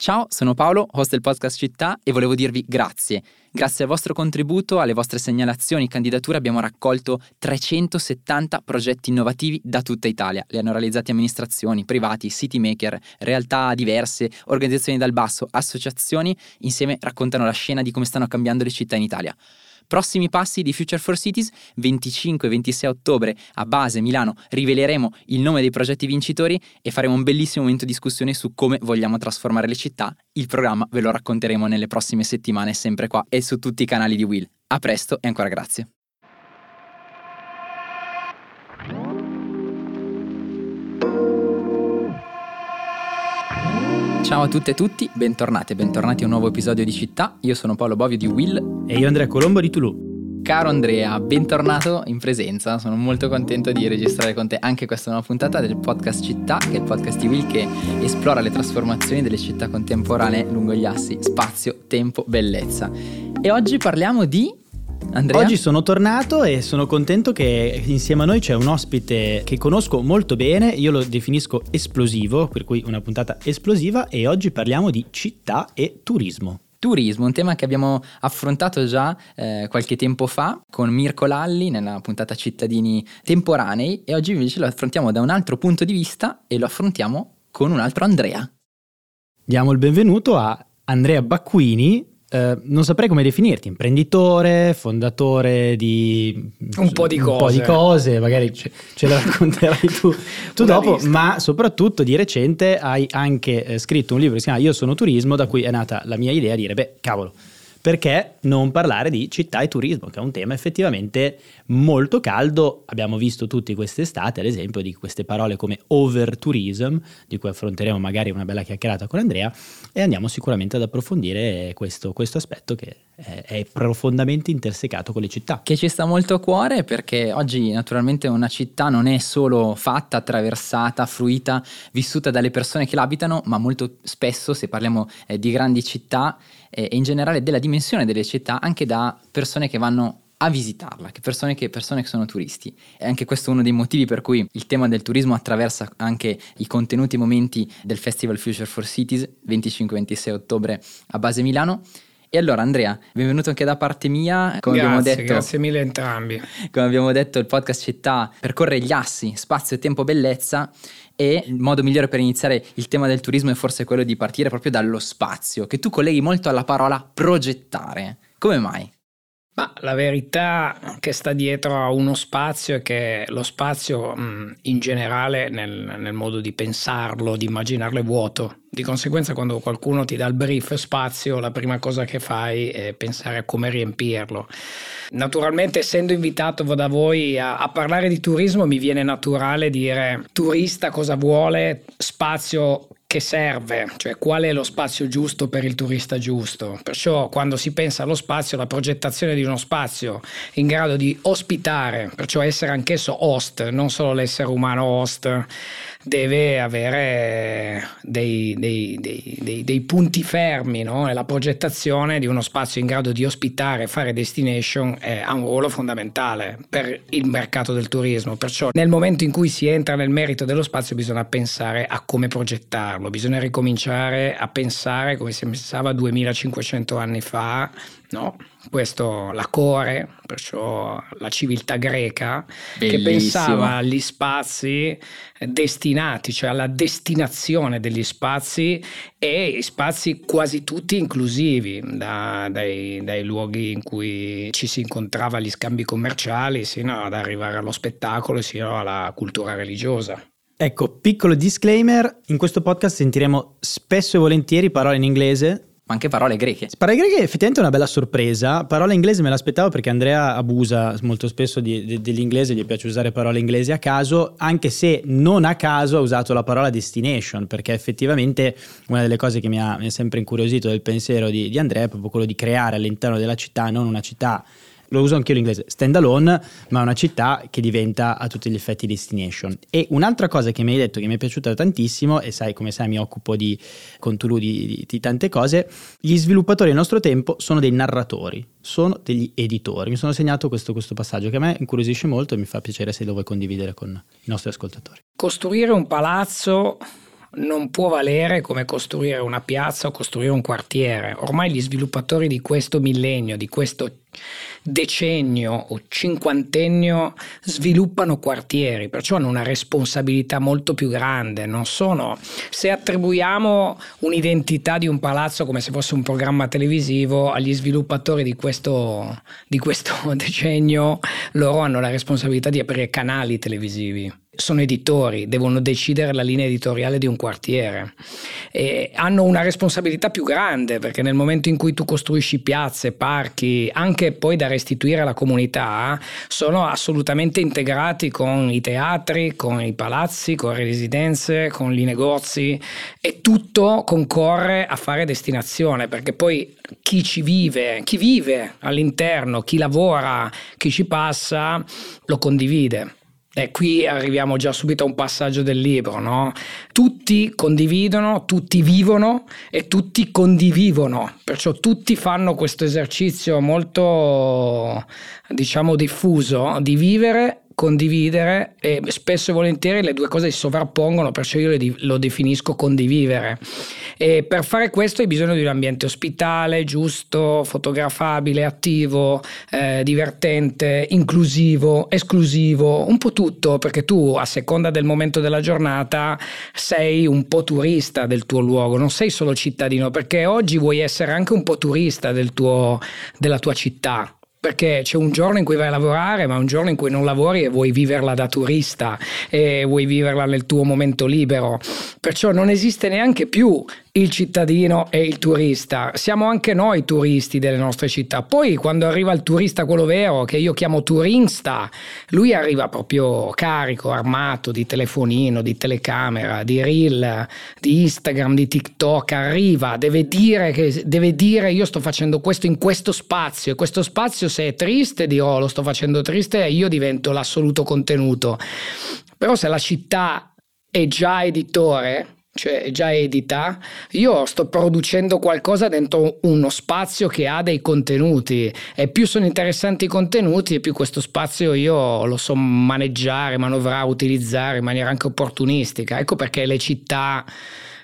Ciao, sono Paolo, host del podcast Città e volevo dirvi grazie. Grazie al vostro contributo, alle vostre segnalazioni e candidature abbiamo raccolto 370 progetti innovativi da tutta Italia. Li hanno realizzati amministrazioni, privati, city maker, realtà diverse, organizzazioni dal basso, associazioni, insieme raccontano la scena di come stanno cambiando le città in Italia. Prossimi passi di Future for Cities, 25 e 26 ottobre a Base Milano riveleremo il nome dei progetti vincitori e faremo un bellissimo momento di discussione su come vogliamo trasformare le città. Il programma ve lo racconteremo nelle prossime settimane sempre qua e su tutti i canali di Will. A presto e ancora grazie. Ciao a tutte e tutti, bentornati e bentornati a un nuovo episodio di Città. Io sono Paolo Bovio di Will. E io Andrea Colombo di Toulouse. Caro Andrea, bentornato in presenza, sono molto contento di registrare con te anche questa nuova puntata del podcast Città, che è il podcast di Will che esplora le trasformazioni delle città contemporanee lungo gli assi spazio, tempo, bellezza. E oggi parliamo di Andrea? Oggi sono tornato e sono contento che insieme a noi c'è un ospite che conosco molto bene, io lo definisco esplosivo, per cui una puntata esplosiva e oggi parliamo di città e turismo. Turismo, un tema che abbiamo affrontato già eh, qualche tempo fa con Mirko Lalli nella puntata Cittadini temporanei e oggi invece lo affrontiamo da un altro punto di vista e lo affrontiamo con un altro Andrea. Diamo il benvenuto a Andrea Bacquini, Uh, non saprei come definirti, imprenditore, fondatore di un po' di un cose, po di cose magari ce, ce lo racconterai tu, tu dopo, lista. ma soprattutto di recente hai anche eh, scritto un libro che si chiama Io sono turismo, da cui è nata la mia idea di dire, beh, cavolo, perché non parlare di città e turismo, che è un tema effettivamente molto caldo. Abbiamo visto tutti quest'estate, ad esempio, di queste parole come overtourism, di cui affronteremo magari una bella chiacchierata con Andrea, e andiamo sicuramente ad approfondire questo, questo aspetto che è, è, profondamente intersecato con le città. Che ci sta molto a cuore perché oggi naturalmente una città non è solo fatta, attraversata, fruita, vissuta dalle persone che l'abitano, ma molto spesso, se parliamo eh, di grandi città, e in generale della dimensione delle città anche da persone che vanno a visitarla, che persone, che persone che sono turisti. E anche questo è uno dei motivi per cui il tema del turismo attraversa anche i contenuti e i momenti del Festival Future for Cities 25-26 ottobre a base Milano. E allora Andrea, benvenuto anche da parte mia. Come grazie, abbiamo detto, grazie mille entrambi. Come abbiamo detto, il podcast Città percorre gli assi, spazio, tempo, bellezza e il modo migliore per iniziare il tema del turismo è forse quello di partire proprio dallo spazio, che tu colleghi molto alla parola progettare. Come mai? Ma la verità che sta dietro a uno spazio è che lo spazio mh, in generale nel, nel, modo di pensarlo, di immaginarlo è vuoto. Di conseguenza quando qualcuno ti dà il brief spazio, la prima cosa che fai è pensare a come riempirlo. Naturalmente essendo invitato da voi a, a parlare di turismo mi viene naturale dire turista cosa vuole, spazio che serve, cioè qual è lo spazio giusto per il turista giusto. Perciò quando si pensa allo spazio, la progettazione di uno spazio in grado di ospitare, perciò essere anch'esso host, non solo l'essere umano host, deve avere dei, dei, dei, dei punti fermi no? e la progettazione di uno spazio in grado di ospitare e fare destination è, ha un ruolo fondamentale per il mercato del turismo. Perciò nel momento in cui si entra nel merito dello spazio bisogna pensare a come progettarlo, bisogna ricominciare a pensare come si pensava 2500 anni fa No? Questo la core, perciò la civiltà greca, Bellissimo. che pensava agli spazi destinati, cioè alla destinazione degli spazi e spazi quasi tutti inclusivi, da, dai, dai, luoghi in cui ci si incontrava gli scambi commerciali, sino ad arrivare allo spettacolo, sino alla cultura religiosa. Ecco, piccolo disclaimer, in questo podcast sentiremo spesso e volentieri parole in inglese, ma anche parole greche. Parole greche effettivamente è una bella sorpresa. Parola inglese me l'aspettavo perché Andrea abusa molto spesso di, di, dell'inglese, gli piace usare parole inglesi a caso, anche se non a caso ha usato la parola destination, perché effettivamente una delle cose che mi ha, mi sempre incuriosito del pensiero di, di Andrea è proprio quello di creare all'interno della città non una città lo uso anche io l'inglese, stand alone, ma una città che diventa a tutti gli effetti destination. E un'altra cosa che mi hai detto che mi è piaciuta tantissimo, e sai come sai mi occupo di, con Tulu di, di, di tante cose, gli sviluppatori del nostro tempo sono dei narratori, sono degli editori. Mi sono segnato questo, questo passaggio che a me incuriosisce molto e mi fa piacere se lo vuoi condividere con i nostri ascoltatori. Costruire un palazzo non può valere come costruire una piazza o costruire un quartiere. Ormai gli sviluppatori di questo millennio, di questo decennio o cinquantennio sviluppano quartieri, perciò hanno una responsabilità molto più grande. Non sono, se attribuiamo un'identità di un palazzo come se fosse un programma televisivo agli sviluppatori di questo, di questo decennio, loro hanno la responsabilità di aprire canali televisivi sono editori, devono decidere la linea editoriale di un quartiere e hanno una responsabilità più grande perché nel momento in cui tu costruisci piazze, parchi, anche poi da restituire alla comunità, sono assolutamente integrati con i teatri, con i palazzi, con le residenze, con i negozi e tutto concorre a fare destinazione perché poi chi ci vive, chi vive all'interno, chi lavora, chi ci passa, lo condivide. E qui arriviamo già subito a un passaggio del libro, no? Tutti condividono, tutti vivono e tutti condivivono, perciò tutti fanno questo esercizio molto, diciamo, diffuso di vivere condividere e spesso e volentieri le due cose si sovrappongono, perciò io lo definisco condividere. E per fare questo hai bisogno di un ambiente ospitale, giusto, fotografabile, attivo, eh, divertente, inclusivo, esclusivo, un po' tutto, perché tu a seconda del momento della giornata sei un po' turista del tuo luogo, non sei solo cittadino, perché oggi vuoi essere anche un po' turista del tuo, della tua città perché c'è un giorno in cui vai a lavorare, ma un giorno in cui non lavori e vuoi viverla da turista e vuoi viverla nel tuo momento libero. Perciò non esiste neanche più il cittadino e il turista. Siamo anche noi turisti delle nostre città. Poi quando arriva il turista quello vero, che io chiamo turista, lui arriva proprio carico, armato di telefonino, di telecamera, di reel, di Instagram, di TikTok, arriva, deve dire che deve dire io sto facendo questo in questo spazio e questo spazio se è triste dirò lo sto facendo triste e io divento l'assoluto contenuto. Però se la città è già editore, cioè già edita, io sto producendo qualcosa dentro uno spazio che ha dei contenuti e più sono interessanti i contenuti e più questo spazio io lo so maneggiare, manovrare, utilizzare in maniera anche opportunistica. Ecco perché le città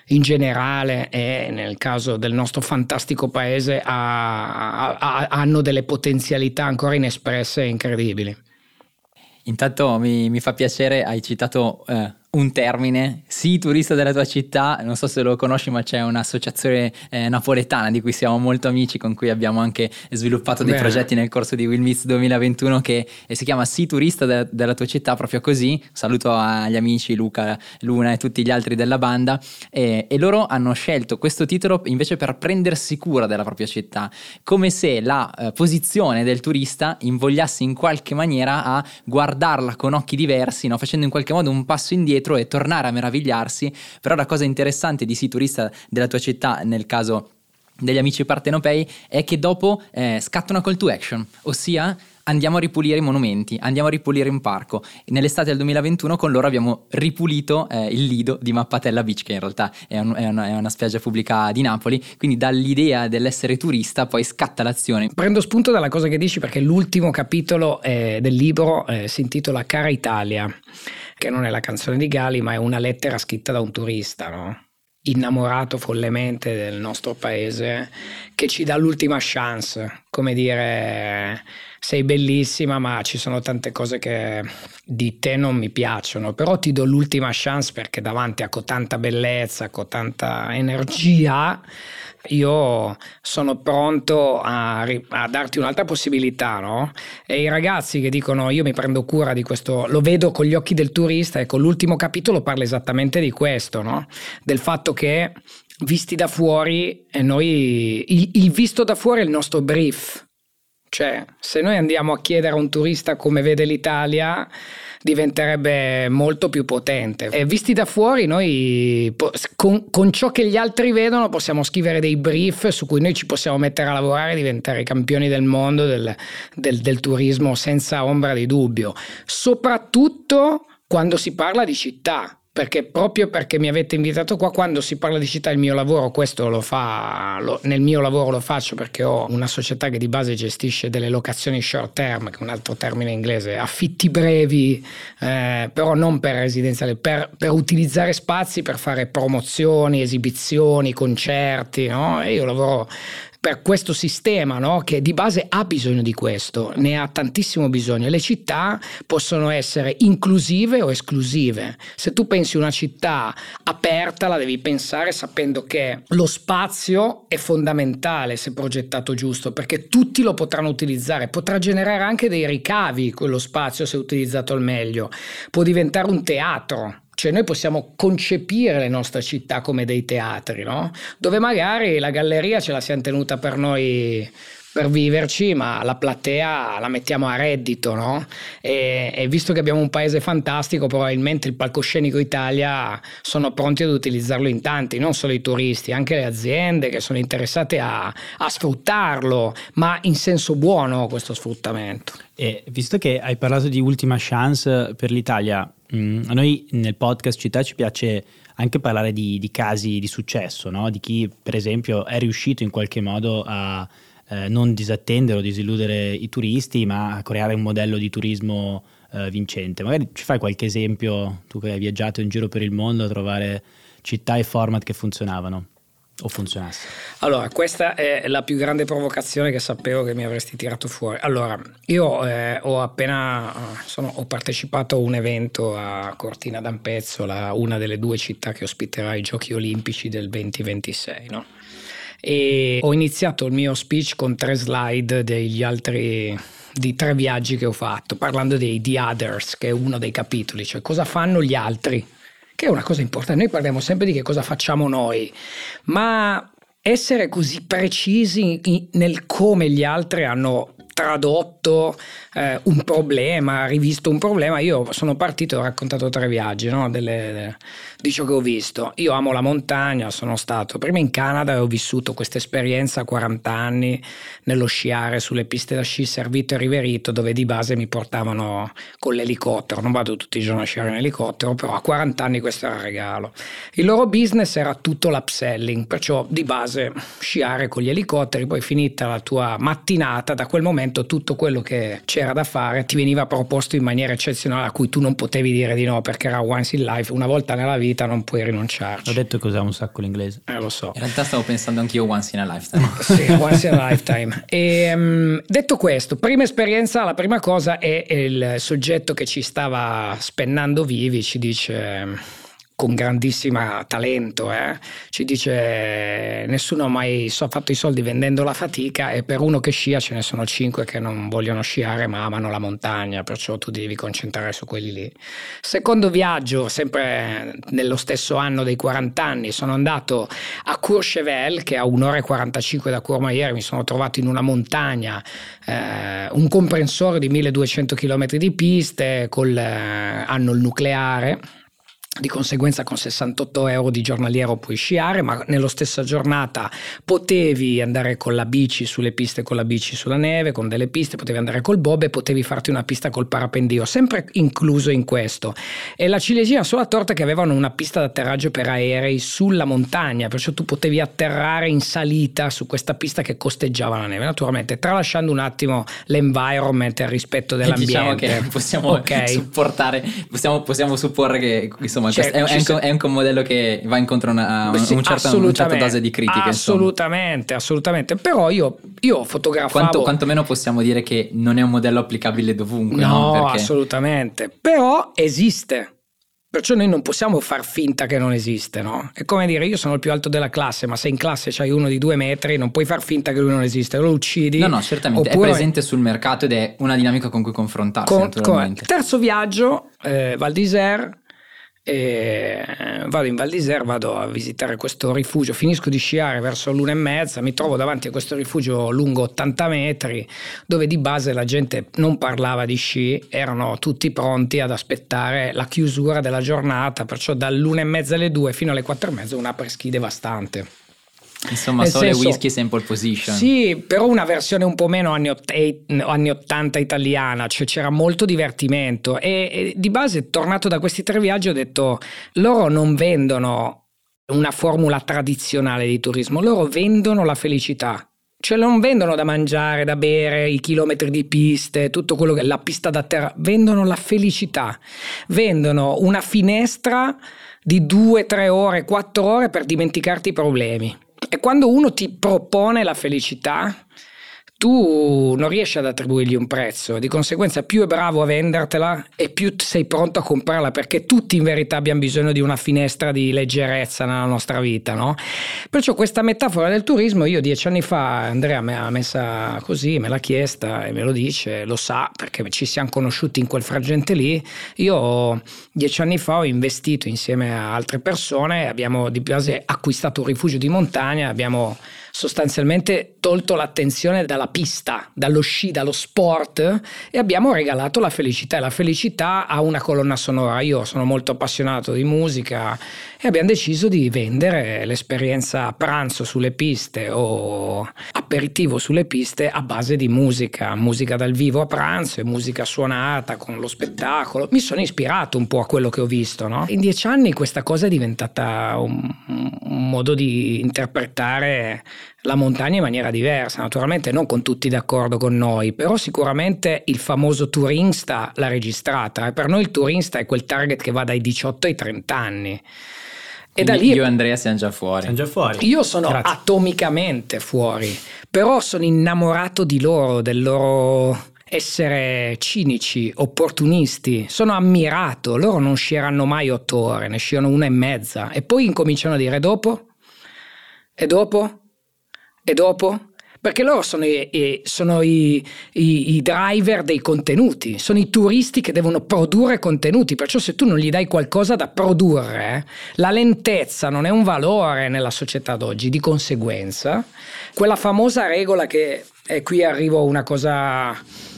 in generale e nel caso del nostro fantastico paese ha, ha, hanno delle potenzialità ancora inespresse e incredibili. Intanto mi, mi fa piacere, hai citato eh, un termine, sii turista della tua città, non so se lo conosci ma c'è un'associazione eh, napoletana di cui siamo molto amici, con cui abbiamo anche sviluppato dei Bene. progetti nel corso di Will Meets 2021 che si chiama Sii turista de- della tua città proprio così, saluto agli amici Luca, Luna e tutti gli altri della banda e, e loro hanno scelto questo titolo invece per prendersi cura della propria città, come se la eh, posizione del turista invogliasse in qualche maniera a guardarla con occhi diversi, no? facendo in qualche modo un passo indietro indietro e tornare a meravigliarsi. Però la cosa interessante di Sii turista della tua città, nel caso degli amici partenopei, è che dopo eh, scatta una call to action, ossia andiamo a ripulire i monumenti, andiamo a ripulire un parco. Nell'estate del 2021 con loro abbiamo ripulito eh, il lido di Mappatella Beach, che in realtà è, un, è, una, è, una, spiaggia pubblica di Napoli, quindi dall'idea dell'essere turista poi scatta l'azione. Prendo spunto dalla cosa che dici perché l'ultimo capitolo eh, del libro eh, si intitola Cara Italia che non è la canzone di Gali, ma è una lettera scritta da un turista, no? innamorato follemente del nostro paese, che ci dà l'ultima chance, come dire sei bellissima ma ci sono tante cose che di te non mi piacciono, però ti do l'ultima chance perché davanti a tanta bellezza, con tanta energia, io sono pronto a, a, darti un'altra possibilità, no? E i ragazzi che dicono io mi prendo cura di questo, lo vedo con gli occhi del turista, ecco l'ultimo capitolo parla esattamente di questo, no? Del fatto che visti da fuori, e noi, il, il visto da fuori è il nostro brief, cioè se noi andiamo a chiedere a un turista come vede l'Italia, diventerebbe molto più potente. E visti da fuori, noi con, con, ciò che gli altri vedono possiamo scrivere dei brief su cui noi ci possiamo mettere a lavorare e diventare campioni del mondo del, del, del turismo senza ombra di dubbio. Soprattutto quando si parla di città perché proprio perché mi avete invitato qua, quando si parla di città, il mio lavoro, questo lo fa, lo, nel mio lavoro lo faccio perché ho una società che di base gestisce delle locazioni short term, che è un altro termine inglese, affitti brevi, eh, però non per residenziale, per, per, utilizzare spazi per fare promozioni, esibizioni, concerti, no? E io lavoro questo sistema no? che di base ha bisogno di questo, ne ha tantissimo bisogno. Le città possono essere inclusive o esclusive. Se tu pensi una città aperta, la devi pensare sapendo che lo spazio è fondamentale se progettato giusto, perché tutti lo potranno utilizzare, potrà generare anche dei ricavi quello spazio se utilizzato al meglio, può diventare un teatro cioè noi possiamo concepire le nostre città come dei teatri, no? dove magari la galleria ce la siamo tenuta per noi per viverci, ma la platea la mettiamo a reddito, no? E, e, visto che abbiamo un paese fantastico, probabilmente il palcoscenico Italia sono pronti ad utilizzarlo in tanti, non solo i turisti, anche le aziende che sono interessate a, a sfruttarlo, ma in senso buono questo sfruttamento. E visto che hai parlato di ultima chance per l'Italia, Mm, a noi nel podcast Città ci piace anche parlare di, di casi di successo, no? di chi per esempio è riuscito in qualche modo a eh, non disattendere o disilludere i turisti, ma creare un modello di turismo eh, vincente. Magari ci fai qualche esempio, tu che hai viaggiato in giro per il mondo, a trovare città e format che funzionavano o funzionasse? Allora, questa è la più grande provocazione che sapevo che mi avresti tirato fuori. Allora, io eh, ho appena sono, ho partecipato a un evento a Cortina d'Ampezzo, la, una delle due città che ospiterà i Giochi Olimpici del 2026, no? E ho iniziato il mio speech con tre slide degli altri di tre viaggi che ho fatto, parlando dei The Others, che è uno dei capitoli, cioè cosa fanno gli altri che è una cosa importante. Noi parliamo sempre di che cosa facciamo noi, ma essere così precisi nel come gli altri hanno tradotto eh, un problema, rivisto un problema. Io sono partito e ho raccontato tre viaggi no? Delle, di ciò che ho visto. Io amo la montagna, sono stato prima in Canada e ho vissuto questa esperienza a 40 anni nello sciare sulle piste da sci Servito e Riverito, dove di base mi portavano con l'elicottero. Non vado tutti i giorni a sciare in elicottero, però a 40 anni questo era il regalo. Il loro business era tutto l'upselling, perciò di base sciare con gli elicotteri, poi finita la tua mattinata, da quel momento tutto quello che c'era c'era da fare ti veniva proposto in maniera eccezionale a cui tu non potevi dire di no perché era once in life, una volta nella vita non puoi rinunciarci. Ho detto che usavo un sacco l'inglese. Eh, lo so. In realtà stavo pensando anch'io once in a lifetime. sì, once in a lifetime. E, um, detto questo, prima esperienza, la prima cosa è il soggetto che ci stava spennando vivi, ci dice con grandissimo talento, eh? ci dice nessuno ha mai fatto i soldi vendendo la fatica e per uno che scia ce ne sono cinque che non vogliono sciare ma amano la montagna, perciò tu devi concentrare su quelli lì. Secondo viaggio, sempre nello stesso anno dei 40 anni, sono andato a Courchevel che a un'ora e 45 da Courmayeur mi sono trovato in una montagna, eh, un comprensore di 1200 km di piste, col, eh, hanno il nucleare di conseguenza con 68 euro di giornaliero puoi sciare, ma nella stessa giornata potevi andare con la bici sulle piste, con la bici sulla neve, con delle piste, potevi andare col bob e potevi farti una pista col parapendio, sempre incluso in questo. E la ciliegina sulla torta che avevano una pista d'atterraggio per aerei sulla montagna, perciò tu potevi atterrare in salita su questa pista che costeggiava la neve, naturalmente tralasciando un attimo l'environment e il rispetto dell'ambiente. Diciamo che possiamo okay. supportare, possiamo, possiamo supporre che insomma insomma cioè, è, è, anche, è, anche, un modello che va incontro a una, Beh, sì, un certo, una certa dose di critiche. Assolutamente, insomma. assolutamente. Però io, io fotografavo... Quanto, quantomeno possiamo dire che non è un modello applicabile dovunque. No, no? Perché... assolutamente. Però esiste. Perciò noi non possiamo far finta che non esiste, no? È come dire, io sono il più alto della classe, ma se in classe c'hai uno di due metri, non puoi far finta che lui non esiste, lo uccidi. No, no, certamente, oppure... è presente sul mercato ed è una dinamica con cui confrontarsi, con, naturalmente. Con... Terzo viaggio, eh, Val d'Isère, e vado in Val d'Isère, vado a visitare questo rifugio, finisco di sciare verso l'una e mezza, mi trovo davanti a questo rifugio lungo 80 metri dove di base la gente non parlava di sci, erano tutti pronti ad aspettare la chiusura della giornata, perciò dall'una e mezza alle due fino alle quattro e mezza un apres ski devastante. Insomma, Nel solo senso, whisky pole position. Sì, però una versione un po' meno anni, ott- anni 80 italiana, cioè c'era molto divertimento. E, e di base, tornato da questi tre viaggi, ho detto: loro non vendono una formula tradizionale di turismo, loro vendono la felicità. Cioè non vendono da mangiare, da bere, i chilometri di piste, tutto quello che è la pista da terra, vendono la felicità, vendono una finestra di due, tre ore, quattro ore per dimenticarti i problemi. E quando uno ti propone la felicità, tu non riesci ad attribuirgli un prezzo, di conseguenza più è bravo a vendertela e più sei pronto a comprarla perché tutti in verità abbiamo bisogno di una finestra di leggerezza nella nostra vita, no? Perciò questa metafora del turismo io dieci anni fa Andrea me l'ha messa così, me l'ha chiesta e me lo dice, lo sa perché ci siamo conosciuti in quel frangente lì, io dieci anni fa ho investito insieme a altre persone, abbiamo di base acquistato un rifugio di montagna, abbiamo sostanzialmente tolto l'attenzione dalla pista, dallo sci, dallo sport e abbiamo regalato la felicità e la felicità ha una colonna sonora. Io sono molto appassionato di musica e abbiamo deciso di vendere l'esperienza pranzo sulle piste o aperitivo sulle piste a base di musica, musica dal vivo a pranzo e musica suonata con lo spettacolo. Mi sono ispirato un po' a quello che ho visto. No? In dieci anni questa cosa è diventata un, un modo di interpretare la montagna in maniera diversa, naturalmente non con tutti d'accordo con noi, però sicuramente il famoso turista l'ha registrata per noi il turista è quel target che va dai 18 ai 30 anni. E da lì io e Andrea siamo già fuori. Siamo già fuori. Io sono Grazie. atomicamente fuori, però sono innamorato di loro, del loro essere cinici, opportunisti. Sono ammirato, loro non sceranno mai otto ore, ne sciano una e mezza e poi incominciano a dire dopo? E dopo? E dopo? Perché loro sono, i, sono i, i, i, driver dei contenuti, sono i turisti che devono produrre contenuti, perciò se tu non gli dai qualcosa da produrre, la lentezza non è un valore nella società d'oggi, di conseguenza, quella famosa regola che, e qui arrivo a una cosa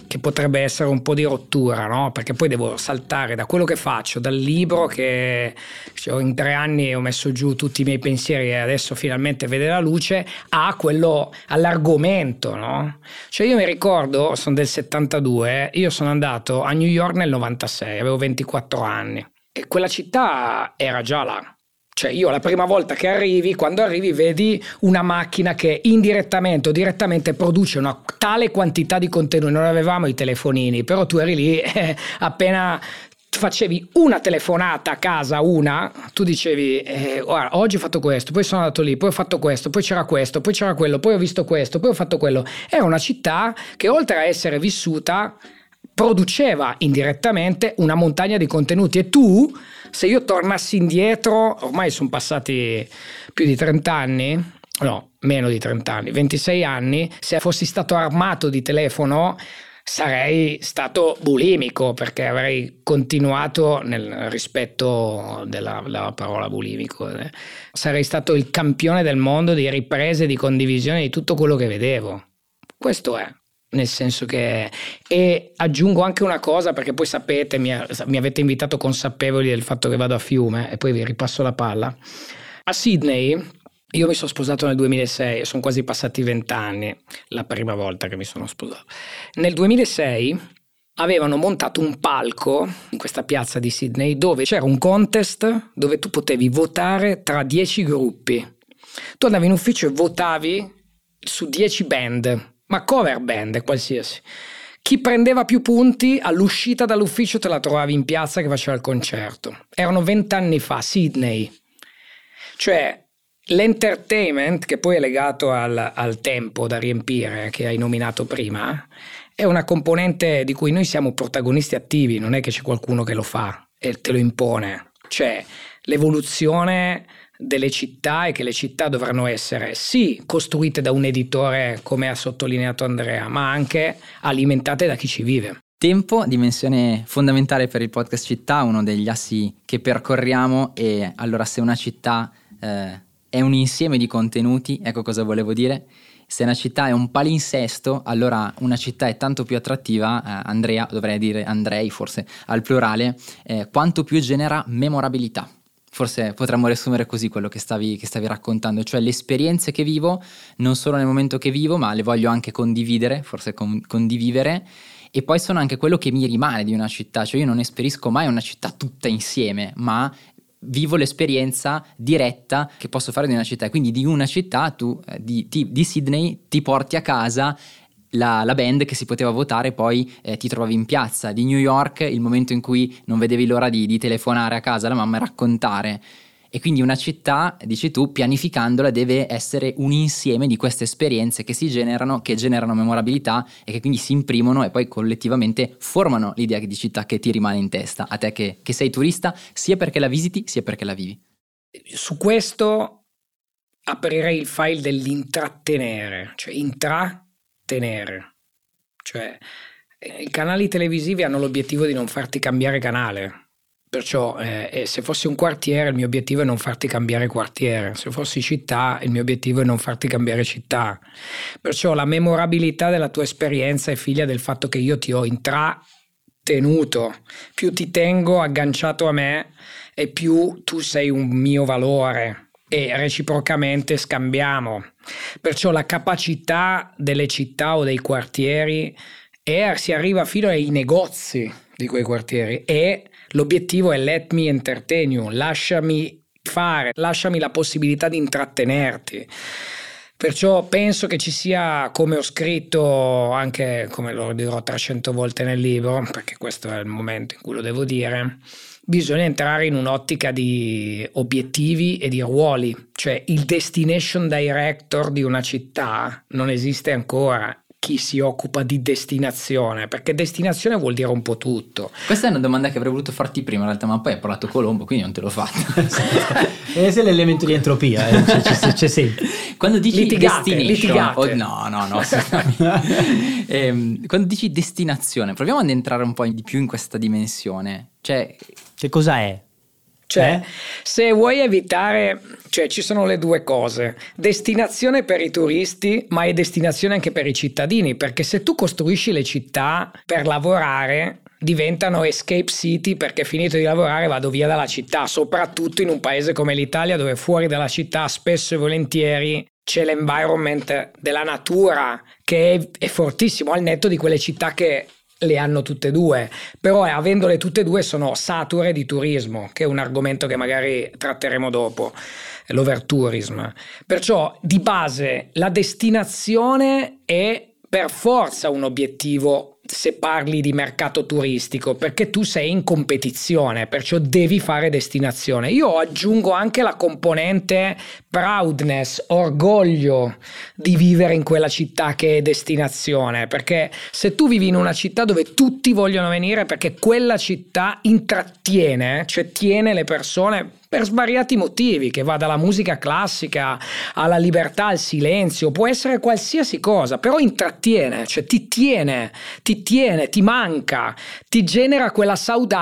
che potrebbe essere un po' di rottura, no? perché poi devo saltare da quello che faccio, dal libro che cioè, in tre anni ho messo giù tutti i miei pensieri e adesso finalmente vede la luce, a quello, all'argomento. No? Cioè io mi ricordo, sono del 72, io sono andato a New York nel 96, avevo 24 anni e quella città era già là cioè io la prima volta che arrivi, quando arrivi vedi una macchina che indirettamente o direttamente produce una tale quantità di contenuti, non avevamo i telefonini, però tu eri lì eh, appena facevi una telefonata a casa, una, tu dicevi, eh, guarda, oggi ho fatto questo, poi sono andato lì, poi ho fatto questo, poi c'era questo, poi c'era quello, poi ho visto questo, poi ho fatto quello. Era una città che oltre a essere vissuta, produceva indirettamente una montagna di contenuti e tu se io tornassi indietro, ormai sono passati più di 30 anni, no, meno di 30 anni, 26 anni, se fossi stato armato di telefono sarei stato bulimico perché avrei continuato nel rispetto della, della, parola bulimico. Sarei stato il campione del mondo di riprese, di condivisione di tutto quello che vedevo. Questo è nel senso che e aggiungo anche una cosa perché poi sapete mi, mi, avete invitato consapevoli del fatto che vado a fiume e poi vi ripasso la palla. A Sydney io mi sono sposato nel 2006 sono quasi passati vent'anni la prima volta che mi sono sposato. Nel 2006 avevano montato un palco in questa piazza di Sydney dove c'era un contest dove tu potevi votare tra dieci gruppi. Tu andavi in ufficio e votavi su dieci band ma cover band qualsiasi. Chi prendeva più punti all'uscita dall'ufficio te la trovavi in piazza che faceva il concerto. Erano vent'anni fa, Sydney. Cioè, l'entertainment, che poi è legato al, al tempo da riempire, che hai nominato prima, è una componente di cui noi siamo protagonisti attivi, non è che c'è qualcuno che lo fa e te lo impone. Cioè, l'evoluzione delle città e che le città dovranno essere sì costruite da un editore come ha sottolineato Andrea, ma anche alimentate da chi ci vive. Tempo, dimensione fondamentale per il podcast città, uno degli assi che percorriamo e allora se una città eh, è un insieme di contenuti, ecco cosa volevo dire, se una città è un palinsesto, allora una città è tanto più attrattiva, eh, Andrea, dovrei dire Andrei forse al plurale, eh, quanto più genera memorabilità Forse potremmo riassumere così quello che stavi, che stavi, raccontando, cioè le esperienze che vivo, non solo nel momento che vivo, ma le voglio anche condividere, forse con, condividere, e poi sono anche quello che mi rimane di una città, cioè io non esperisco mai una città tutta insieme, ma vivo l'esperienza diretta che posso fare di una città, quindi di una città tu, eh, di, di Sydney, ti porti a casa la, la, band che si poteva votare, poi eh, ti trovavi in piazza di New York, il momento in cui non vedevi l'ora di, di telefonare a casa alla mamma e raccontare. E quindi una città, dici tu, pianificandola deve essere un insieme di queste esperienze che si generano, che generano memorabilità e che quindi si imprimono e poi collettivamente formano l'idea di città che ti rimane in testa, a te che, che sei turista, sia perché la visiti, sia perché la vivi. Su questo aprirei il file dell'intrattenere, cioè intra tenere. Cioè, eh, i canali televisivi hanno l'obiettivo di non farti cambiare canale. Perciò eh, se fossi un quartiere il mio obiettivo è non farti cambiare quartiere, se fossi città il mio obiettivo è non farti cambiare città. Perciò la memorabilità della tua esperienza è figlia del fatto che io ti ho intrattenuto. Più ti tengo agganciato a me e più tu sei un mio valore e reciprocamente scambiamo. Perciò la capacità delle città o dei quartieri è, si arriva fino ai negozi di quei quartieri e l'obiettivo è let me entertain you, lasciami fare, lasciami la possibilità di intrattenerti. Perciò penso che ci sia, come ho scritto anche, come lo dirò 300 volte nel libro, perché questo è il momento in cui lo devo dire, bisogna entrare in un'ottica di obiettivi e di ruoli, cioè il destination director di una città non esiste ancora. Chi si occupa di destinazione? Perché destinazione vuol dire un po' tutto. Questa è una domanda che avrei voluto farti prima, in realtà, ma poi hai parlato Colombo, quindi non te l'ho fatta. Questo è l'elemento di entropia, eh. c'è, c'è, c'è, sempre. Quando dici litigate, litigate. Oh, no, no, no. ehm, quando dici destinazione, proviamo ad entrare un po' di più in questa dimensione. Cioè, che cosa è? Cioè, eh? se vuoi evitare, cioè ci sono le due cose, destinazione per i turisti, ma è destinazione anche per i cittadini, perché se tu costruisci le città per lavorare, diventano escape city perché finito di lavorare vado via dalla città, soprattutto in un paese come l'Italia dove fuori dalla città spesso e volentieri c'è l'environment della natura che è, è fortissimo al netto di quelle città che le hanno tutte e due, però eh, avendole tutte e due sono sature di turismo, che è un argomento che magari tratteremo dopo, l'overtourism. Perciò di base la destinazione è per forza un obiettivo se parli di mercato turistico, perché tu sei in competizione, perciò devi fare destinazione. Io aggiungo anche la componente proudness, orgoglio di vivere in quella città che è destinazione, perché se tu vivi in una città dove tutti vogliono venire perché quella città intrattiene, cioè tiene le persone per svariati motivi, che va dalla musica classica alla libertà, al silenzio, può essere qualsiasi cosa, però intrattiene, cioè ti tiene, ti tiene, ti manca, ti genera quella saudade,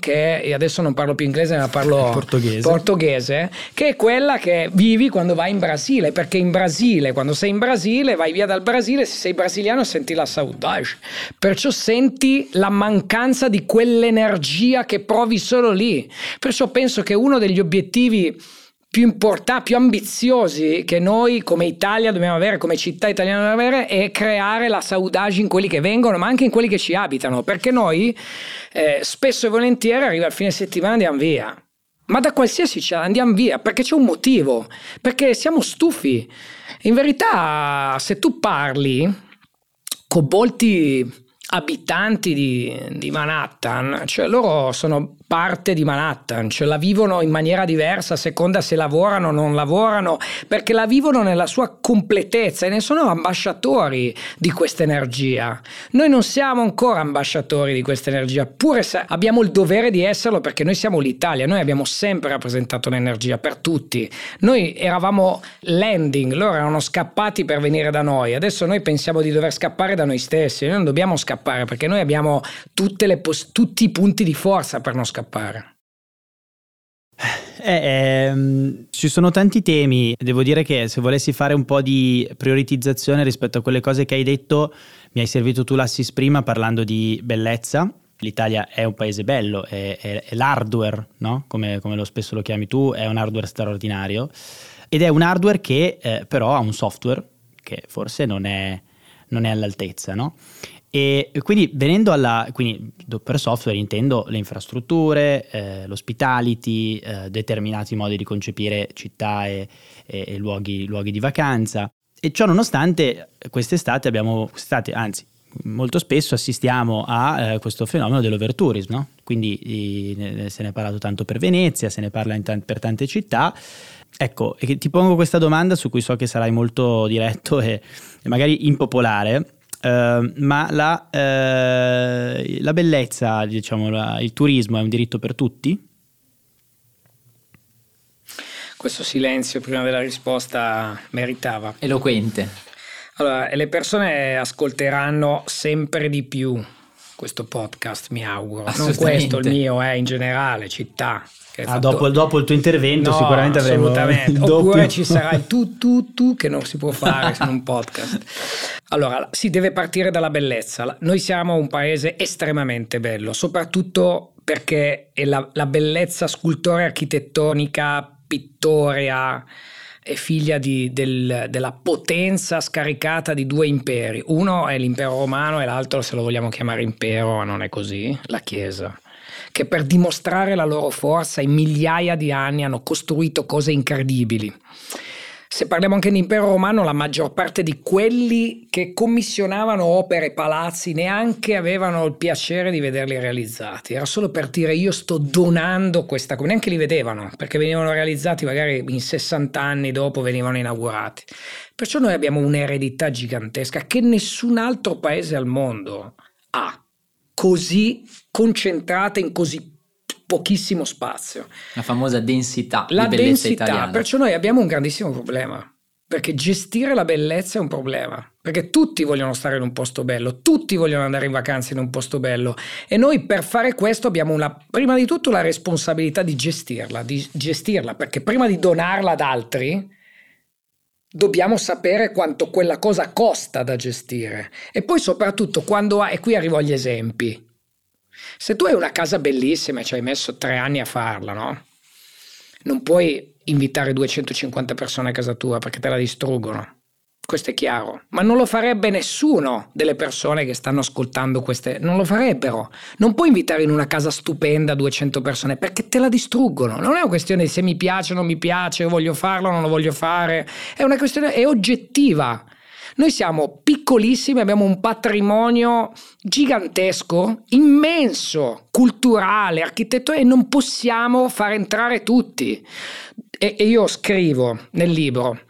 che adesso non parlo più inglese ma parlo portoghese. portoghese, che è quella che vivi quando vai in Brasile, perché in Brasile, quando sei in Brasile, vai via dal Brasile, se sei brasiliano senti la saudade, perciò senti la mancanza di quell'energia che provi solo lì, perciò penso che uno degli obiettivi più importanti, più ambiziosi che noi come Italia dobbiamo avere, come città italiana dobbiamo avere, è creare la saudade in quelli che vengono, ma anche in quelli che ci abitano, perché noi eh, spesso e volentieri arriva il fine settimana e andiamo via. Ma da qualsiasi città andiamo via perché c'è un motivo, perché siamo stufi. In verità, se tu parli con molti abitanti di, di Manhattan, cioè loro sono parte di Manhattan, cioè la vivono in maniera diversa a seconda se lavorano o non lavorano, perché la vivono nella sua completezza e ne sono ambasciatori di questa energia. Noi non siamo ancora ambasciatori di questa energia, pure se abbiamo il dovere di esserlo perché noi siamo l'Italia, noi abbiamo sempre rappresentato l'energia per tutti. Noi eravamo landing, loro erano scappati per venire da noi, adesso noi pensiamo di dover scappare da noi stessi, noi non dobbiamo scappare perché noi abbiamo pos- tutti i punti di forza per non scappare scappare? Eh, ehm, ci sono tanti temi, devo dire che se volessi fare un po' di prioritizzazione rispetto a quelle cose che hai detto, mi hai servito tu l'assis prima parlando di bellezza l'Italia è un paese bello, è, è, è l'hardware, no? come, come lo spesso lo chiami tu, è un hardware straordinario ed è un hardware che eh, però ha un software che forse non è, non è all'altezza. No? E quindi venendo alla, quindi per software intendo le infrastrutture, eh, l'hospitality, eh, determinati modi di concepire città e, e, e luoghi, luoghi, di vacanza. E ciò nonostante quest'estate abbiamo, quest'estate, anzi molto spesso assistiamo a eh, questo fenomeno dell'overtourism, no? quindi i, se ne è parlato tanto per Venezia, se ne parla t- per tante città. Ecco, ti pongo questa domanda su cui so che sarai molto diretto e, e magari impopolare, Uh, ma la, uh, la, bellezza, diciamo, la, il turismo è un diritto per tutti? Questo silenzio prima della risposta meritava. Eloquente. Allora, le persone ascolteranno sempre di più questo podcast, mi auguro. Non questo il mio, è eh, in generale, città. Ah, fatto... dopo, dopo, il tuo intervento no, sicuramente avremo assolutamente. Oppure ci sarà il tu tu tu che non si può fare in un podcast. Allora, si deve partire dalla bellezza. Noi siamo un paese estremamente bello, soprattutto perché è la, la bellezza scultorea architettonica, pittorea, è figlia di, del, della potenza scaricata di due imperi. Uno è l'impero romano e l'altro, se lo vogliamo chiamare impero, non è così, la Chiesa che per dimostrare la loro forza in migliaia di anni hanno costruito cose incredibili. Se parliamo anche di impero romano, la maggior parte di quelli che commissionavano opere palazzi neanche avevano il piacere di vederli realizzati. Era solo per dire io sto donando questa cosa, neanche li vedevano, perché venivano realizzati magari in 60 anni dopo venivano inaugurati. Perciò noi abbiamo un'eredità gigantesca che nessun altro paese al mondo ha così concentrata in così pochissimo spazio. La famosa densità la di densità, italiana. Perciò noi abbiamo un grandissimo problema. Perché gestire la bellezza è un problema. Perché tutti vogliono stare in un posto bello, tutti vogliono andare in vacanza in un posto bello. E noi per fare questo abbiamo una, prima di tutto la responsabilità di gestirla, di gestirla, perché prima di donarla ad altri, dobbiamo sapere quanto quella cosa costa da gestire. E poi soprattutto quando ha, e qui arrivo agli esempi, se tu hai una casa bellissima e ci hai messo tre anni a farla, no? Non puoi invitare 250 persone a casa tua perché te la distruggono. Questo è chiaro, ma non lo farebbe nessuno delle persone che stanno ascoltando queste, non lo farebbero. Non puoi invitare in una casa stupenda 200 persone perché te la distruggono. Non è una questione di se mi piace o non mi piace, voglio farlo o non lo voglio fare, è una questione è oggettiva. Noi siamo piccolissimi, abbiamo un patrimonio gigantesco, immenso, culturale, architettonico e non possiamo far entrare tutti. E, e io scrivo nel libro,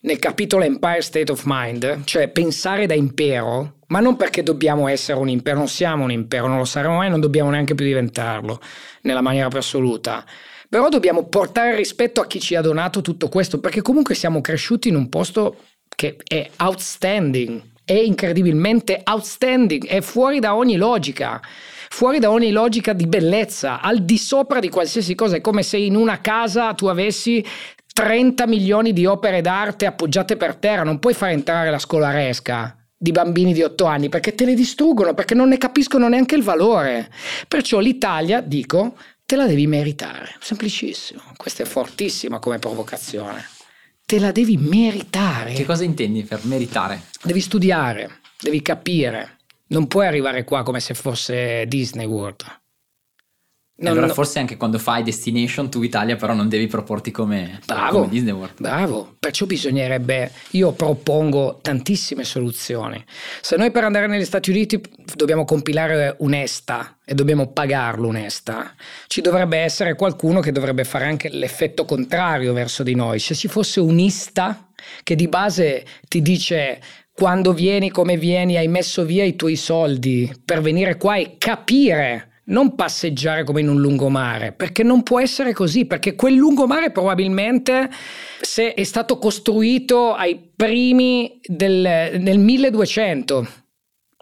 nel capitolo Empire State of Mind, cioè pensare da impero, ma non perché dobbiamo essere un impero, non siamo un impero, non lo saremo mai, non dobbiamo neanche più diventarlo nella maniera più assoluta. Però dobbiamo portare rispetto a chi ci ha donato tutto questo, perché comunque siamo cresciuti in un posto che è outstanding, è incredibilmente outstanding, è fuori da ogni logica fuori da ogni logica di bellezza, al di sopra di qualsiasi cosa. È come se in una casa tu avessi 30 milioni di opere d'arte appoggiate per terra, non puoi far entrare la scolaresca di bambini di 8 anni perché te le distruggono, perché non ne capiscono neanche il valore. Perciò l'Italia, dico, te la devi meritare. Semplicissimo. Questa è fortissima come provocazione te la devi meritare. Che cosa intendi per meritare? Devi studiare, devi capire. Non puoi arrivare qua come se fosse Disney World. Non, allora no. forse anche quando fai Destination tu Italia però non devi proporti come, bravo, come Disney World. Bravo, perciò bisognerebbe, io propongo tantissime soluzioni. Se noi per andare negli Stati Uniti dobbiamo compilare un'ESTA e dobbiamo pagarlo un'ESTA, ci dovrebbe essere qualcuno che dovrebbe fare anche l'effetto contrario verso di noi. Se ci fosse un'ISTA che di base ti dice quando vieni, come vieni, hai messo via i tuoi soldi per venire qua e capire non passeggiare come in un lungomare, perché non può essere così, perché quel lungomare probabilmente se è stato costruito ai primi del, del 1200.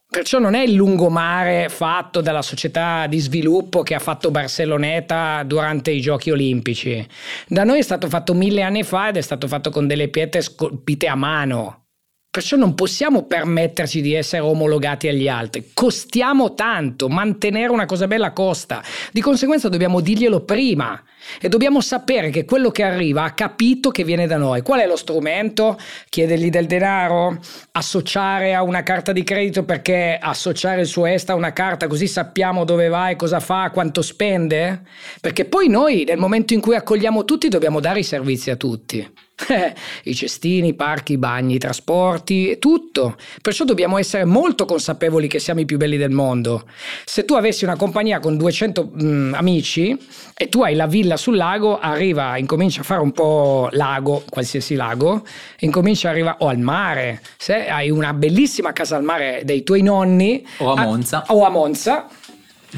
Perciò non è il lungomare fatto dalla società di sviluppo che ha fatto Barceloneta durante i giochi olimpici. Da noi è stato fatto mille anni fa ed è stato fatto con delle pietre scolpite a mano Perciò non possiamo permetterci di essere omologati agli altri. Costiamo tanto, mantenere una cosa bella costa. Di conseguenza dobbiamo dirglielo prima e dobbiamo sapere che quello che arriva ha capito che viene da noi. Qual è lo strumento? Chiedergli del denaro? Associare a una carta di credito perché associare il suo ESTA a una carta così sappiamo dove va e cosa fa, quanto spende? Perché poi noi nel momento in cui accogliamo tutti dobbiamo dare i servizi a tutti. I cestini, i parchi, i bagni, i trasporti, tutto. Perciò dobbiamo essere molto consapevoli che siamo i più belli del mondo. Se tu avessi una compagnia con 200 mh, mm, amici e tu hai la villa sul lago, arriva, incomincia a fare un po' lago, qualsiasi lago, incomincia a arrivare o al mare. Se hai una bellissima casa al mare dei tuoi nonni o a Monza. A, o a Monza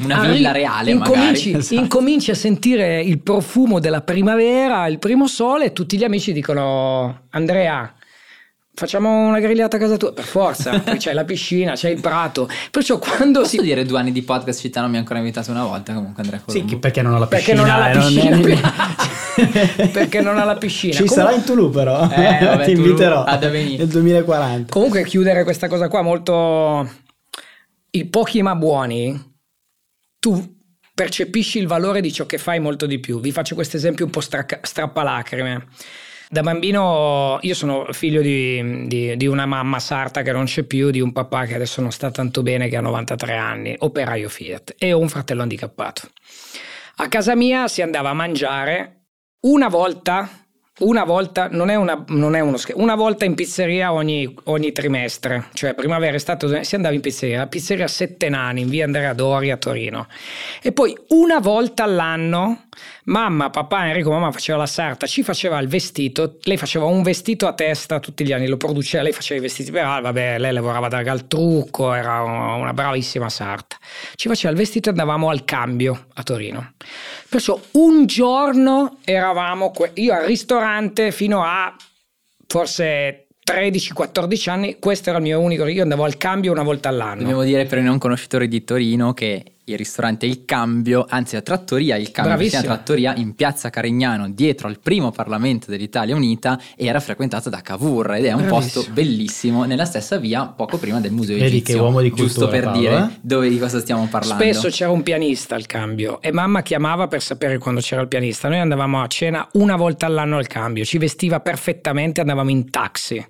una Arri- villa reale incominci, magari. Esatto. incominci a sentire il profumo della primavera, il primo sole e tutti gli amici dicono Andrea facciamo una grigliata a casa tua. Per forza poi c'è la piscina c'è il prato. Perciò quando posso si... dire due anni di podcast città non mi ha ancora invitato una volta comunque Andrea Colombo. sì perché non ho la piscina perché non ha la piscina non perché non ha la piscina. Ci comunque... sarà in Toulouse però. Eh, vabbè, ti inviterò. nel 2040 comunque chiudere questa cosa qua molto i pochi ma buoni tu percepisci il valore di ciò che fai molto di più. Vi faccio questo esempio un po' stra- strappalacrime. Da bambino io sono figlio di, di, di, una mamma sarta che non c'è più, di un papà che adesso non sta tanto bene, che ha 93 anni, operaio Fiat, e ho un fratello handicappato. A casa mia si andava a mangiare una volta una volta, non è, una, non è uno scherzo, una volta in pizzeria ogni, ogni, trimestre, cioè primavera, estate, si andava in pizzeria, la pizzeria Sette Nani in via Andrea Dori a Torino. E poi una volta all'anno mamma, papà, Enrico, mamma faceva la sarta, ci faceva il vestito, lei faceva un vestito a testa tutti gli anni, lo produceva, lei faceva i vestiti per ah, vabbè, lei lavorava da Galtrucco, era una bravissima sarta. Ci faceva il vestito e andavamo al cambio a Torino. Perciò un giorno eravamo io al ristorante fino a forse 13-14 anni, questo era il mio unico, io andavo al cambio una volta all'anno. Dobbiamo dire per i non conoscitori di Torino che il ristorante Il Cambio, anzi la trattoria Il Cambio, Bravissimo. la trattoria in piazza Carignano, dietro al primo Parlamento dell'Italia Unita, era frequentata da Cavour ed è un Bravissimo. posto bellissimo nella stessa via, poco prima del Museo Vedi Egizio. che uomo di cultura, Giusto per Paolo, dire eh? dove di cosa stiamo parlando. Spesso c'era un pianista al Cambio e mamma chiamava per sapere quando c'era il pianista. Noi andavamo a cena una volta all'anno al Cambio, ci vestiva perfettamente, andavamo in taxi.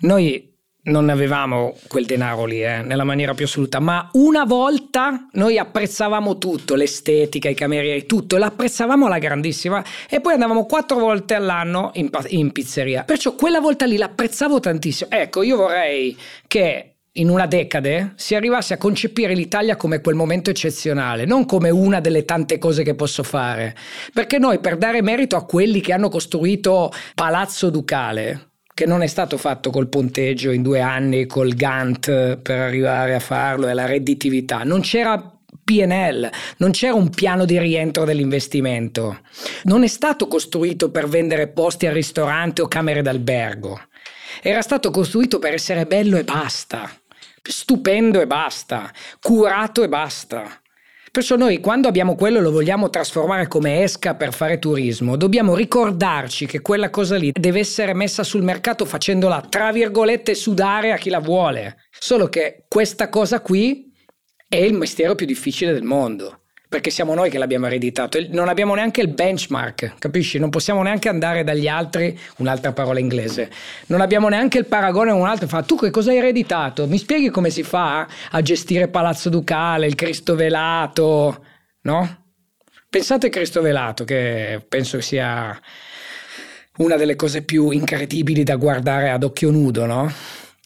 Noi non avevamo quel denaro lì, eh, nella maniera più assoluta, ma una volta noi apprezzavamo tutto, l'estetica, i camerieri, tutto, l'apprezzavamo alla grandissima e poi andavamo quattro volte all'anno in, in pizzeria. Perciò quella volta lì l'apprezzavo tantissimo. Ecco, io vorrei che in una decade si arrivasse a concepire l'Italia come quel momento eccezionale, non come una delle tante cose che posso fare. Perché noi per dare merito a quelli che hanno costruito Palazzo Ducale, che non è stato fatto col ponteggio in due anni, col Gantt per arrivare a farlo e la redditività. Non c'era PNL, non c'era un piano di rientro dell'investimento. Non è stato costruito per vendere posti al ristorante o camere d'albergo. Era stato costruito per essere bello e basta, stupendo e basta, curato e basta. Perciò noi quando abbiamo quello lo vogliamo trasformare come esca per fare turismo, dobbiamo ricordarci che quella cosa lì deve essere messa sul mercato facendola tra virgolette sudare a chi la vuole. Solo che questa cosa qui è il mestiere più difficile del mondo perché siamo noi che l'abbiamo ereditato. Non abbiamo neanche il benchmark, capisci? Non possiamo neanche andare dagli altri, un'altra parola inglese, non abbiamo neanche il paragone con un altro. Fa, tu che cosa hai ereditato? Mi spieghi come si fa a gestire Palazzo Ducale, il Cristo Velato, no? Pensate al Cristo Velato, che penso sia una delle cose più incredibili da guardare ad occhio nudo, no?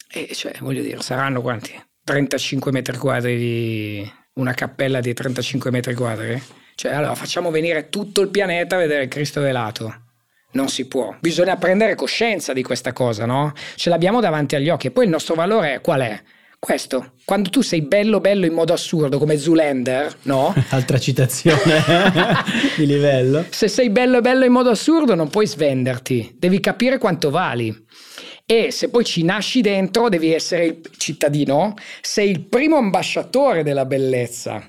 E cioè, voglio dire, saranno quanti? 35 metri quadri di una cappella di 35 metri quadri? Cioè, allora facciamo venire tutto il pianeta a vedere il Cristo velato. Non si può. Bisogna prendere coscienza di questa cosa, no? Ce l'abbiamo davanti agli occhi. E poi il nostro valore qual è? Questo, quando tu sei bello bello in modo assurdo come Zulander, no? Altra citazione di livello. Se sei bello bello in modo assurdo non puoi svenderti, devi capire quanto vali. E se poi ci nasci dentro, devi essere il cittadino, sei il primo ambasciatore della bellezza.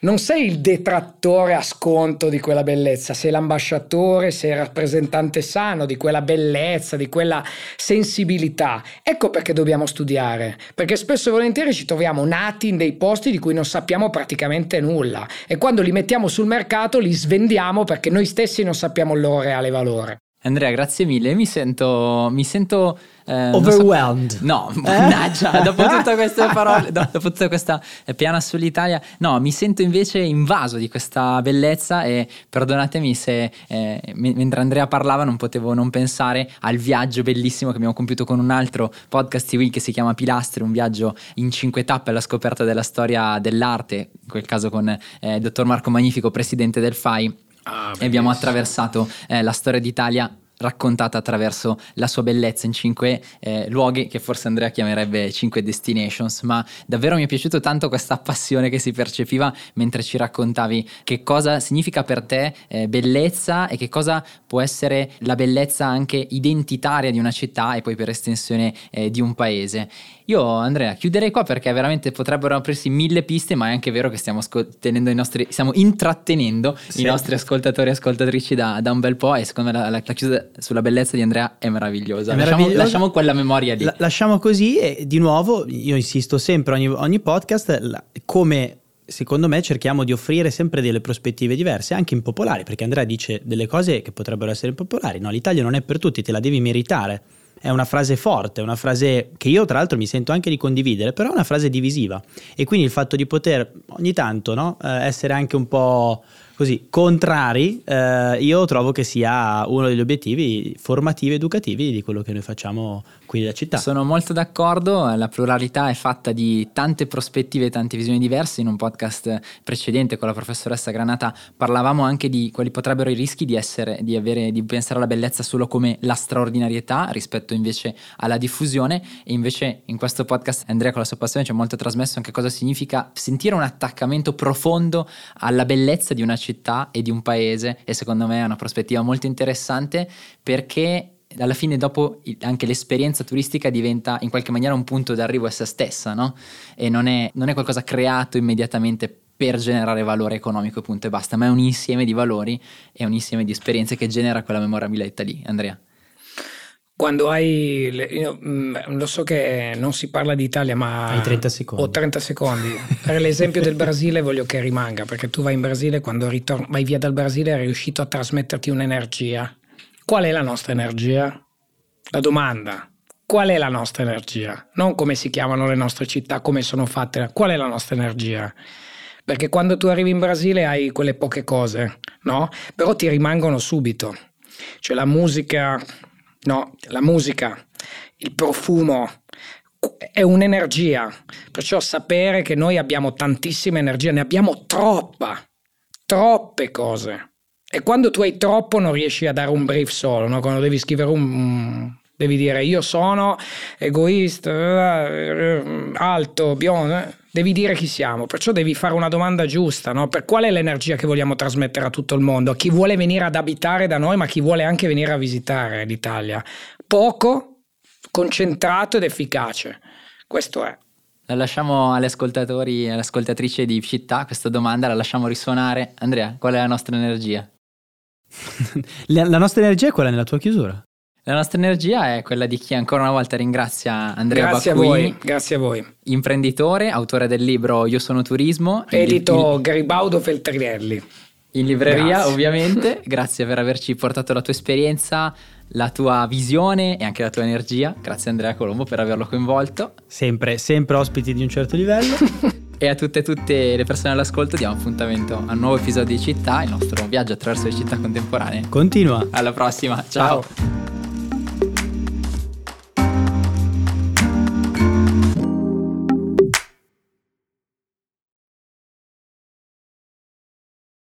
non sei il detrattore a sconto di quella bellezza, sei l'ambasciatore, sei il rappresentante sano di quella bellezza, di quella sensibilità. Ecco perché dobbiamo studiare, perché spesso e volentieri ci troviamo nati in dei posti di cui non sappiamo praticamente nulla e quando li mettiamo sul mercato li svendiamo perché noi stessi non sappiamo il loro reale valore. Andrea, grazie mille. Mi sento, mi sento eh, Overwhelmed. So, no, mannaggia, dopo tutte queste parole, dopo tutta questa piana sull'Italia, no, mi sento invece invaso di questa bellezza e perdonatemi se eh, mentre Andrea parlava non potevo non pensare al viaggio bellissimo che abbiamo compiuto con un altro podcast TV che si chiama Pilastri, un viaggio in cinque tappe alla scoperta della storia dell'arte, in quel caso con eh, il dottor Marco Magnifico, presidente del FAI Ah, e abbiamo attraversato eh, la storia d'Italia raccontata attraverso la sua bellezza in cinque eh, luoghi che forse Andrea chiamerebbe cinque destinations, ma davvero mi è piaciuto tanto questa passione che si percepiva mentre ci raccontavi che cosa significa per te eh, bellezza e che cosa può essere la bellezza anche identitaria di una città e poi per estensione eh, di un paese. Io Andrea chiuderei qua perché veramente potrebbero aprirsi mille piste, ma è anche vero che stiamo, i nostri, stiamo intrattenendo sì. i nostri ascoltatori e ascoltatrici da, da, un bel po' e secondo me la, la, la chiusa sulla bellezza di Andrea è meravigliosa. È lasciamo, lasciamo, quella memoria lì. La, lasciamo così e di nuovo io insisto sempre ogni, ogni podcast come secondo me cerchiamo di offrire sempre delle prospettive diverse, anche impopolari, perché Andrea dice delle cose che potrebbero essere impopolari. No, l'Italia non è per tutti, te la devi meritare. È una frase forte, una frase che io tra l'altro mi sento anche di condividere, però è una frase divisiva. E quindi il fatto di poter ogni tanto no, eh, essere anche un po' così contrari, eh, io trovo che sia uno degli obiettivi formativi, educativi di quello che noi facciamo qui nella città. Sono molto d'accordo, la pluralità è fatta di tante prospettive e tante visioni diverse. In un podcast precedente con la professoressa Granata parlavamo anche di quali potrebbero i rischi di, essere, di, avere, di pensare alla bellezza solo come la straordinarietà rispetto invece alla diffusione e invece in questo podcast Andrea con la sua passione ci ha molto trasmesso anche cosa significa sentire un attaccamento profondo alla bellezza di una città e di un paese e secondo me è una prospettiva molto interessante perché alla fine dopo anche l'esperienza turistica diventa in qualche maniera un punto d'arrivo a se stessa, no? E non è, non è qualcosa creato immediatamente per generare valore economico, punto e basta, ma è un insieme di valori e un insieme di esperienze che genera quella memorabilità lì. Andrea quando hai, le, io, mm, lo so che non si parla di Italia, ma hai 30 secondi. Ho 30 secondi. Per l'esempio del Brasile voglio che rimanga, perché tu vai in Brasile, quando ritorni, vai via dal Brasile, è riuscito a trasmetterti un'energia. Qual è la nostra energia? La domanda. Qual è la nostra energia? Non come si chiamano le nostre città, come sono fatte, qual è la nostra energia? Perché quando tu arrivi in Brasile hai quelle poche cose, no? Però ti rimangono subito. Cioè la musica, no? La musica, il profumo, è un'energia, perciò sapere che noi abbiamo tantissima energia, ne abbiamo troppa, troppe cose. E quando tu hai troppo non riesci a dare un brief solo, no? quando devi scrivere un... devi dire io sono egoista, alto, biondo, devi dire chi siamo, perciò devi fare una domanda giusta, no? per qual è l'energia che vogliamo trasmettere a tutto il mondo, a chi vuole venire ad abitare da noi, ma chi vuole anche venire a visitare l'Italia. Poco, concentrato ed efficace. Questo è. La lasciamo agli ascoltatori e alle ascoltatrici di città questa domanda, la lasciamo risuonare. Andrea, qual è la nostra energia? la nostra energia è quella nella tua chiusura. La nostra energia è quella di chi ancora una volta ringrazia Andrea grazie Bacquini, a voi, grazie a voi. imprenditore, autore del libro Io sono turismo. Edito il, Garibaudo Feltrinelli. In libreria grazie. ovviamente, grazie per averci portato la tua esperienza, la tua visione e anche la tua energia. Grazie Andrea Colombo per averlo coinvolto. Sempre, sempre ospiti di un certo livello. e a tutte e tutte le persone all'ascolto diamo appuntamento a un nuovo episodio di Città, il nostro viaggio attraverso le città contemporanee. Continua. Alla prossima, ciao. ciao.